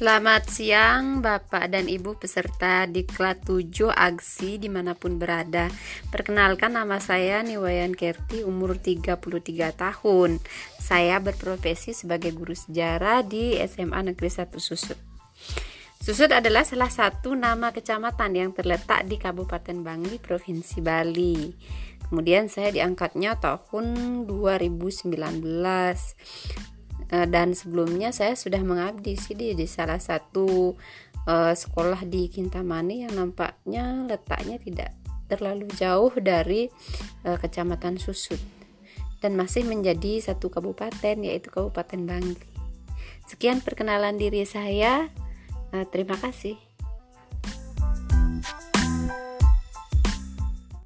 Selamat siang Bapak dan Ibu peserta Diklat 7 Aksi di mana pun berada. Perkenalkan nama saya Niwayan Kerti umur 33 tahun. Saya berprofesi sebagai guru sejarah di SMA Negeri 1 Susut. Susut adalah salah satu nama kecamatan yang terletak di Kabupaten Bangli, Provinsi Bali. Kemudian saya diangkatnya tahun 2019 Eh, dan sebelumnya saya sudah mengabdi sih di, di salah satu uh, sekolah di Kintamani yang nampaknya letaknya tidak terlalu jauh dari uh, Kecamatan Susut dan masih menjadi satu kabupaten yaitu Kabupaten Bangli. Sekian perkenalan diri saya. Uh, terima kasih.